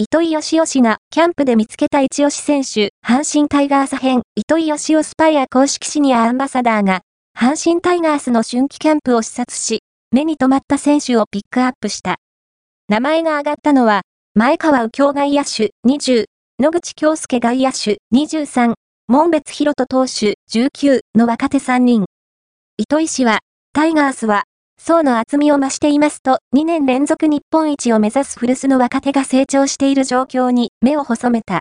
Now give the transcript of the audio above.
糸井義義がキャンプで見つけた一押し選手、阪神タイガース編、糸井義雄スパイア公式シニアアンバサダーが、阪神タイガースの春季キャンプを視察し、目に留まった選手をピックアップした。名前が挙がったのは、前川右京外野手20、野口京介外野手23、門別博人投手19の若手3人。糸井氏は、タイガースは層の厚みを増していますと、2年連続日本一を目指す古巣の若手が成長している状況に目を細めた。